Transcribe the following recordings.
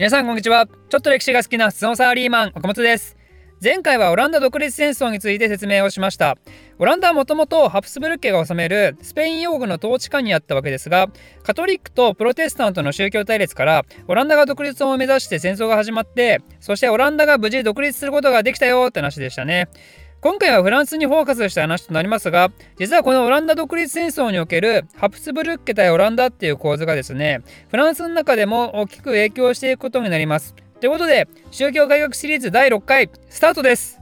皆さんこんにちは。ちょっと歴史が好きなスノサーリーマン岡本です。前回はオランダ独立戦争について説明をしました。オランダはもともとハプスブルク家が治めるスペイン王国の統治下にあったわけですがカトリックとプロテスタントの宗教対立からオランダが独立を目指して戦争が始まってそしてオランダが無事独立することができたよって話でしたね。今回はフランスにフォーカスした話となりますが実はこのオランダ独立戦争におけるハプスブルク家対オランダっていう構図がですねフランスの中でも大きく影響していくことになります。ということで宗教改革シリーズ第6回スタートです。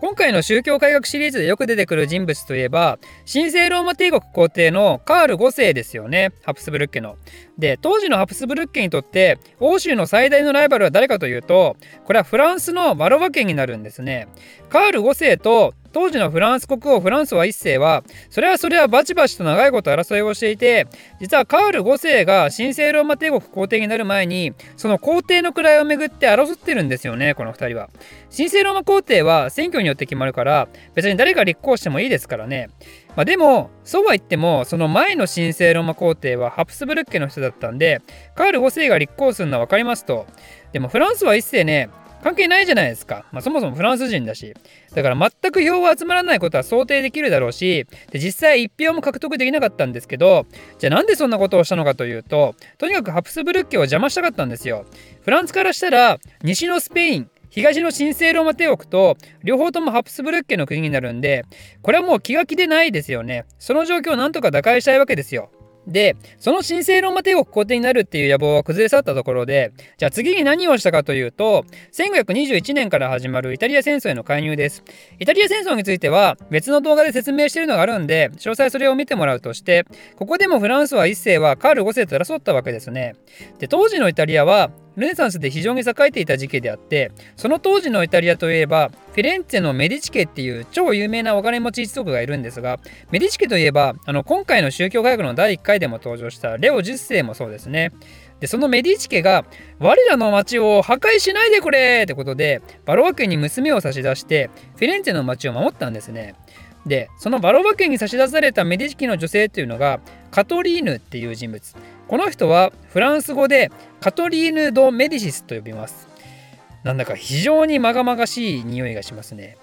今回の宗教改革シリーズでよく出てくる人物といえば神聖ローマ帝国皇帝のカール5世ですよねハプスブルッケの。で当時のハプスブルッケにとって欧州の最大のライバルは誰かというとこれはフランスのマロワ家になるんですね。カール5世と当時のフランス国王フランソワ1世はそれはそれはバチバチと長いこと争いをしていて実はカール5世が神聖ローマ帝国皇帝になる前にその皇帝の位をめぐって争ってるんですよねこの2人は。神聖ローマ皇帝は選挙によって決まるから別に誰が立候補してもいいですからね。まあ、でもそうは言ってもその前の神聖ローマ皇帝はハプスブルク家の人だったんでカール5世が立候補するのは分かりますと。でもフランスは1世ね関係ないじゃないですか。まあ、そもそもフランス人だし。だから全く票が集まらないことは想定できるだろうし、で実際1票も獲得できなかったんですけど、じゃあなんでそんなことをしたのかというと、とにかくハプスブルク家を邪魔したかったんですよ。フランスからしたら、西のスペイン、東の神聖ローマ帝国と両方ともハプスブルク家の国になるんでこれはもう気が気でないですよねその状況をなんとか打開したいわけですよで、その神聖ローマ帝国皇帝になるっていう野望は崩れ去ったところで、じゃあ次に何をしたかというと、1521年から始まるイタリア戦争への介入です。イタリア戦争については別の動画で説明しているのがあるんで、詳細それを見てもらうとして、ここでもフランスは1世はカール5世と争ったわけですね。で、当時のイタリアはルネサンスで非常に栄えていた時期であってその当時のイタリアといえばフィレンツェのメディチ家っていう超有名なお金持ち一族がいるんですがメディチ家といえばあの今回の宗教改革の第1回でも登場したレオ10世もそうですね。でそのメディチ家が我らの町を破壊しないでくれってことでバロア家に娘を差し出してフィレンツェの町を守ったんですね。でそのバロバ家に差し出されたメディチ家の女性というのがカトリーヌっていう人物。この人はフランス語でカトリーヌ・ド・メディシスと呼びます。なんだか非常にまがまがしい匂いがしますね。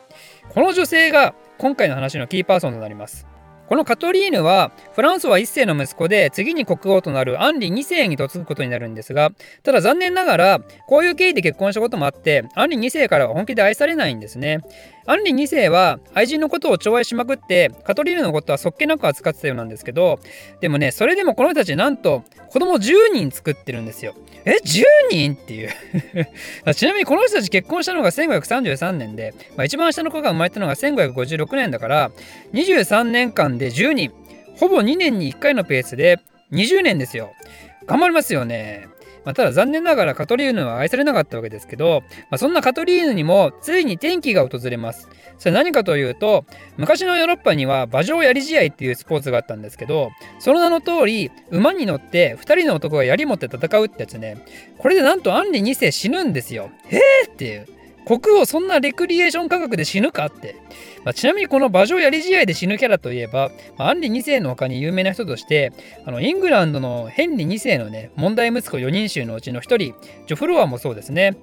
この女性が今回の話のキーパーソンとなります。このカトリーヌはフランスは1世の息子で次に国王となるアンリ2世に嫁ぐことになるんですがただ残念ながらこういう経緯で結婚したこともあってアンリ2世からは本気で愛されないんですね。アンリ2世は愛人のことを寵愛しまくってカトリーヌのことはそっけなく扱ってたようなんですけどでもねそれでもこの人たちなんと子供10人作ってるんですよ。え10人っていう。ちなみにこの人たち結婚したのが1533年で、まあ、一番下の子が生まれたのが1556年だから23年間で10人。ほぼ2年に1回のペースで20年ですよ。頑張りますよね。まあ、ただ残念ながらカトリーヌは愛されなかったわけですけど、まあ、そんなカトリーヌにもついに転機が訪れます。それ何かというと昔のヨーロッパには馬上槍試合っていうスポーツがあったんですけどその名の通り馬に乗って2人の男が槍持って戦うってやつねこれでなんとアンリ2世死ぬんですよ。へえっていう。国王そんなレクリエーション価格で死ぬかって。まあ、ちなみにこの馬上やり試合で死ぬキャラといえば、まあ、アンリ2世の他に有名な人としてあのイングランドのヘンリー2世のね問題息子4人衆のうちの1人ジョフロアもそうですね。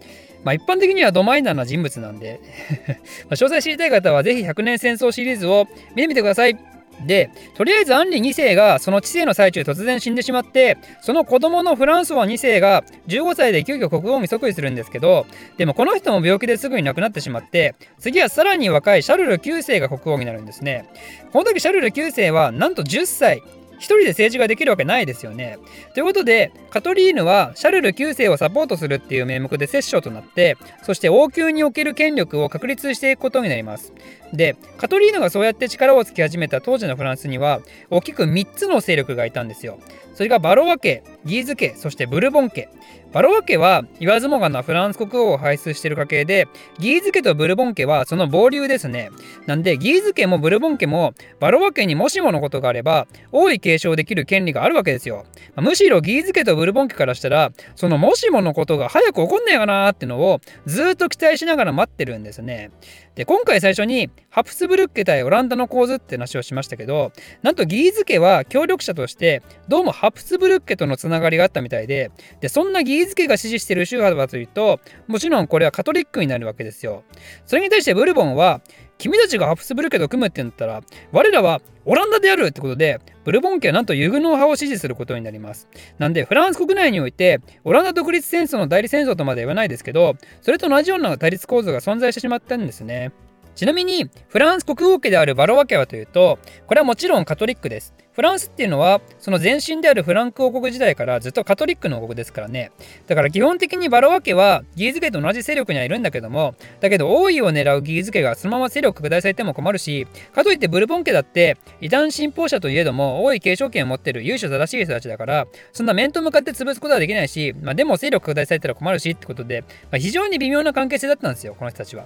まあ、一般的にはドマイナーな人物なんで 詳細知りたい方はぜひ100年戦争シリーズを見てみてください。でとりあえずアンリ2世がその知性の最中突然死んでしまってその子供のフランソワ2世が15歳で急遽国王に即位するんですけどでもこの人も病気ですぐに亡くなってしまって次はさらに若いシャルル9世が国王になるんですねこの時シャルル9世はなんと10歳一人で政治ができるわけないですよね。ということで、カトリーヌはシャルル9世をサポートするっていう名目で摂政となって、そして王宮における権力を確立していくことになります。で、カトリーヌがそうやって力をつけ始めた当時のフランスには、大きく3つの勢力がいたんですよ。それがバロワ家、ギーズ家、そしてブルボン家。バロワ家は言わずもがなフランス国王を輩出している家系で、ギーズ家とブルボン家はその傍流ですね。なんで、ギーズ家もブルボン家もバロワ家にもしものことがあれば、王位継承できる権利があるわけですよ。むしろギーズ家とブルボン家からしたら、そのもしものことが早く起こんねえかなーってのをずっと期待しながら待ってるんですね。で、今回最初にハプスブルク家対オランダの構図って話をしましたけど、なんとギーズ家は協力者として、どうもハプスブルク家とのつながりがあったみたいででそんなギーズ家が支持している宗派はというともちろんこれはカトリックになるわけですよ。それに対してブルボンは君たちがハプスブルクと組むってなったら我らはオランダであるってことでブルボン家はなんとユグノー派を支持することになります。なんでフランス国内においてオランダ独立戦争の代理戦争とまで言わないですけどそれと同じような対立構造が存在してしまったんですね。ちなみにフランス国王家であるバロワ家はというとこれはもちろんカトリックですフランスっていうのはその前身であるフランク王国時代からずっとカトリックの王国ですからねだから基本的にバロワ家はギーズ家と同じ勢力にはいるんだけどもだけど王位を狙うギーズ家がそのまま勢力拡大されても困るしかといってブルボン家だって異端信奉者といえども王位継承権を持ってる優秀正しい人たちだからそんな面と向かって潰すことはできないし、まあ、でも勢力拡大されたら困るしってことで、まあ、非常に微妙な関係性だったんですよこの人たちは。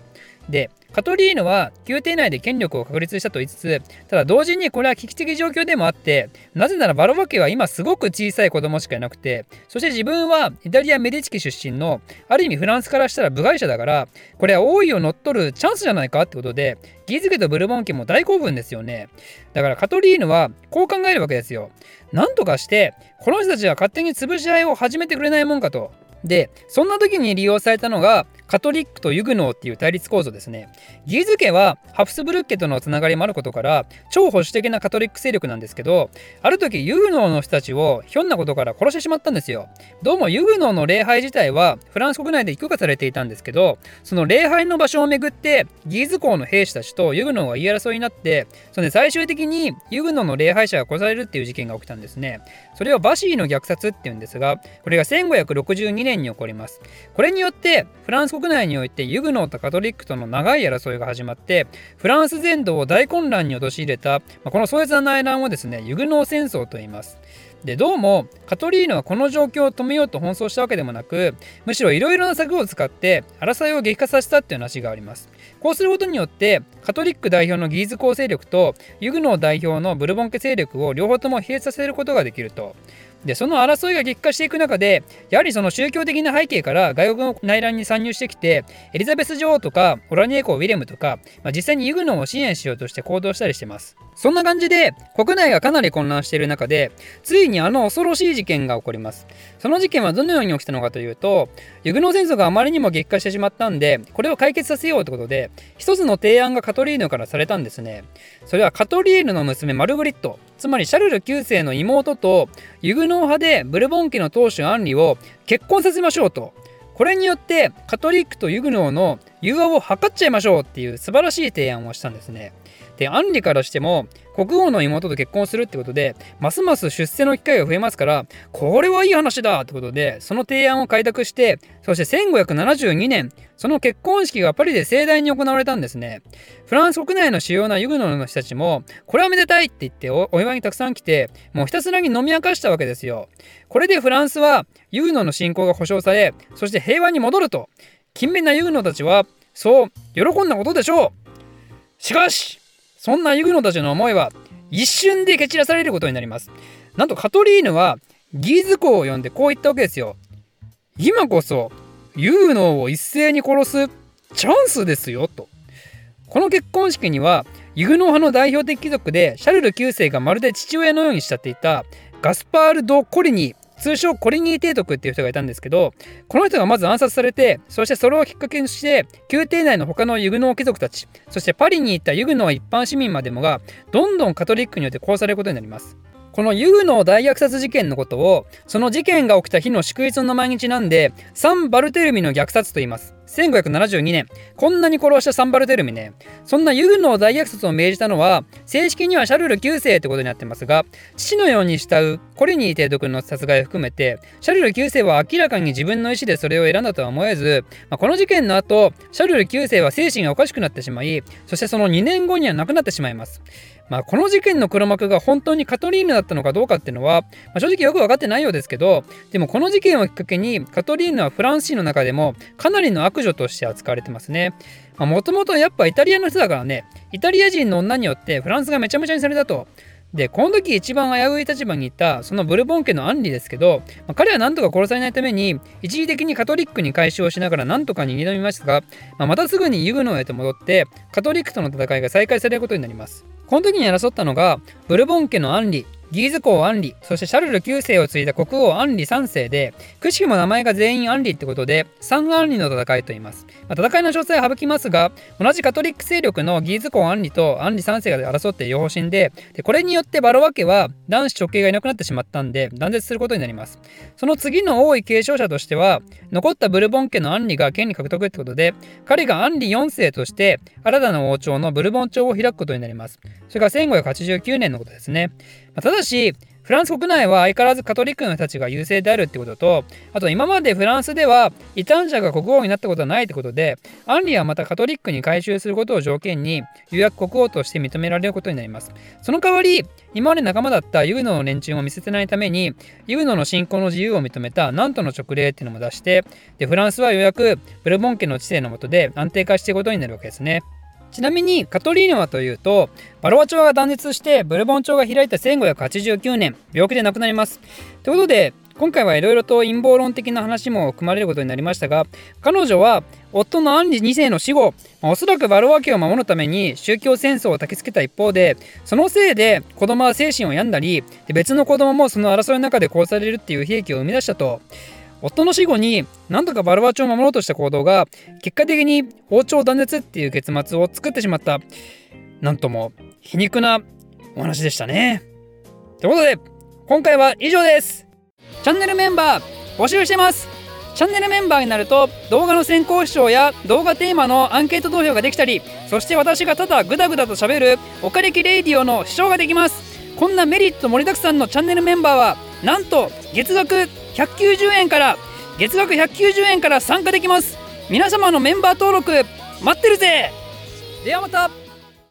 でカトリーヌは宮廷内で権力を確立したと言いつつただ同時にこれは危機的状況でもあってなぜならバロバ家は今すごく小さい子供しかいなくてそして自分はイタリア・メディチキ出身のある意味フランスからしたら部外者だからこれは王位を乗っ取るチャンスじゃないかってことでギズ家とブルボン家も大興奮ですよね。だからカトリーヌはこう考えるわけですよ。なんとかしてこの人たちは勝手に潰し合いを始めてくれないもんかと。でそんな時に利用されたのがカトリックとユグノーっていう対立構造ですね。ギーズ家はハプスブルッケとのつながりもあることから超保守的なカトリック勢力なんですけどある時ユグノーの人たちをひょんなことから殺してしまったんですよ。どうもユグノーの礼拝自体はフランス国内で許可されていたんですけどその礼拝の場所をめぐってギーズ公の兵士たちとユグノーが言い争いになってそれで最終的にユグノーの礼拝者が殺されるっていう事件が起きたんですね。それをバシーの虐殺っていうんですがこれが1562年に起こります。これによってフランス国内においてユグノーとカトリックとの長い争いが始まってフランス全土を大混乱に陥れた、まあ、この壮絶な内乱をですねユグノー戦争と言います。でどうもカトリーヌはこの状況を止めようと奔走したわけでもなくむしろいろいろな策を使って争いを激化させたっていう話がありますこうすることによってカトリック代表のギーズ構成力とユグノー代表のブルボン家勢力を両方とも比叡させることができるとでその争いが激化していく中でやはりその宗教的な背景から外国の内乱に参入してきてエリザベス女王とかオラニエ公ウィレムとか、まあ、実際にユグノーを支援しようとして行動したりしてます。そんな感じで国内がかなり混乱している中でついにあの恐ろしい事件が起こります。その事件はどのように起きたのかというとユグノー戦争があまりにも激化してしまったんでこれを解決させようということで一つの提案がカトリーヌからされたんですね。それはカトリーヌの娘マルグリット。つまりシャルル9世の妹とユグノー派でブルボン家の当主アンリを結婚させましょうと。これによってカトリックとユグノーの融和を図っちゃいましょうっていう素晴らしい提案をしたんですね。で、アンリからしても、国王の妹と結婚するってことで、ますます出世の機会が増えますから、これはいい話だってことで、その提案を開拓して、そして1572年、その結婚式がパリで盛大に行われたんですね。フランス国内の主要なユグノの人たちも、これはめでたいって言ってお祝いにたくさん来て、もうひたすらに飲み明かしたわけですよ。これでフランスはユグノの信仰が保障され、そして平和に戻ると。勤勉なユグノたちは、そう喜んだことでしょう。しかし、そんなユグノたちの思いは一瞬で蹴散らされることになります。なんとカトリーヌはギーズ公を呼んでこう言ったわけですよ。今こそユグノを一斉に殺すチャンスですよと。この結婚式にはユグノ派の代表的貴族でシャルル9世がまるで父親のように慕っていたガスパール・ド・コリニー通称コリニー提督っていう人がいたんですけどこの人がまず暗殺されてそしてそれをきっかけにして宮廷内の他のユグノー貴族たちそしてパリに行ったユグノー一般市民までもがどんどんカトリックによって殺されることになります。このユグノー大虐殺事件のことをその事件が起きた日の祝日の毎日なんでサン・バルテルミの虐殺と言います1572年、こんなに殺したサンバルテルミね。そんなユグノー大虐殺を命じたのは、正式にはシャルル9世ってことになってますが、父のように慕うコリニー提督の殺害を含めて、シャルル9世は明らかに自分の意思でそれを選んだとは思えず、まあ、この事件の後、シャルル9世は精神がおかしくなってしまい、そしてその2年後には亡くなってしまいます。まあ、この事件の黒幕が本当にカトリーヌだったのかどうかっていうのは、まあ、正直よく分かってないようですけど、でもこの事件をきっかけにカトリーヌはフランス人の中でもかなりの悪女として扱われてますね。もともとやっぱイタリアの人だからね、イタリア人の女によってフランスがめちゃめちゃにされたと。で、この時一番危うい立場にいたそのブルボン家のアンリですけど、まあ、彼は何とか殺されないために一時的にカトリックに改宗しながら何とか逃げ延びましたが、まあ、またすぐにユグノへと戻ってカトリックとの戦いが再開されることになります。この時に争ったのがブルボン家のアンリギーズ公アンリそしてシャルル9世を継いだ国王アンリ3世でくしくも名前が全員アンリってことで3アンリの戦いと言います、まあ、戦いの詳細は省きますが同じカトリック勢力のギーズ公アンリとアンリ3世が争っている方針ででこれによってバロワ家は男子直系がいなくなってしまったんで断絶することになります。その次の王位継承者としては残ったブルボン家のアンリが権利獲得ってことで彼がアンリ4世として新たな王朝のブルボン朝を開くことになります。それが1589年のことですね。まあ、ただし、フランス国内は相変わらずカトリックの人たちが優勢であるってことと、あと今までフランスでは異端者が国王になったことはないってことで、アンリはまたカトリックに改宗することを条件に、有約国王として認められることになります。その代わり、今まで仲間だったユーノの連中を見せてないために、ユーノの信仰の自由を認めたナントの勅令っていうのも出して、でフランスはようやくブルボン家の知性のもとで安定化していくことになるわけですね。ちなみにカトリーヌはというとバロア朝が断絶してブルボン朝が開いた1589年病気で亡くなります。ということで今回はいろいろと陰謀論的な話も組まれることになりましたが彼女は夫のアンリ2世の死後おそらくバロア家を守るために宗教戦争を焚きつけた一方でそのせいで子供は精神を病んだり別の子供もその争いの中で殺されるっていう悲劇を生み出したと夫の死後に何とかバルバチを守ろうとした行動が結果的に王朝断絶っていう結末を作ってしまったなんとも皮肉なお話でしたね。ということで今回は以上です。チャンネルメンバー募集してます。チャンネルメンバーになると動画の先行視聴や動画テーマのアンケート投票ができたりそして私がただグダグダと喋るおかれきレイディオの視聴ができます。こんなメリット盛りだくさんのチャンネルメンバーはなんと月額190円から月額190円から参加できます。皆様のメンバー登録待ってるぜ。ではまた。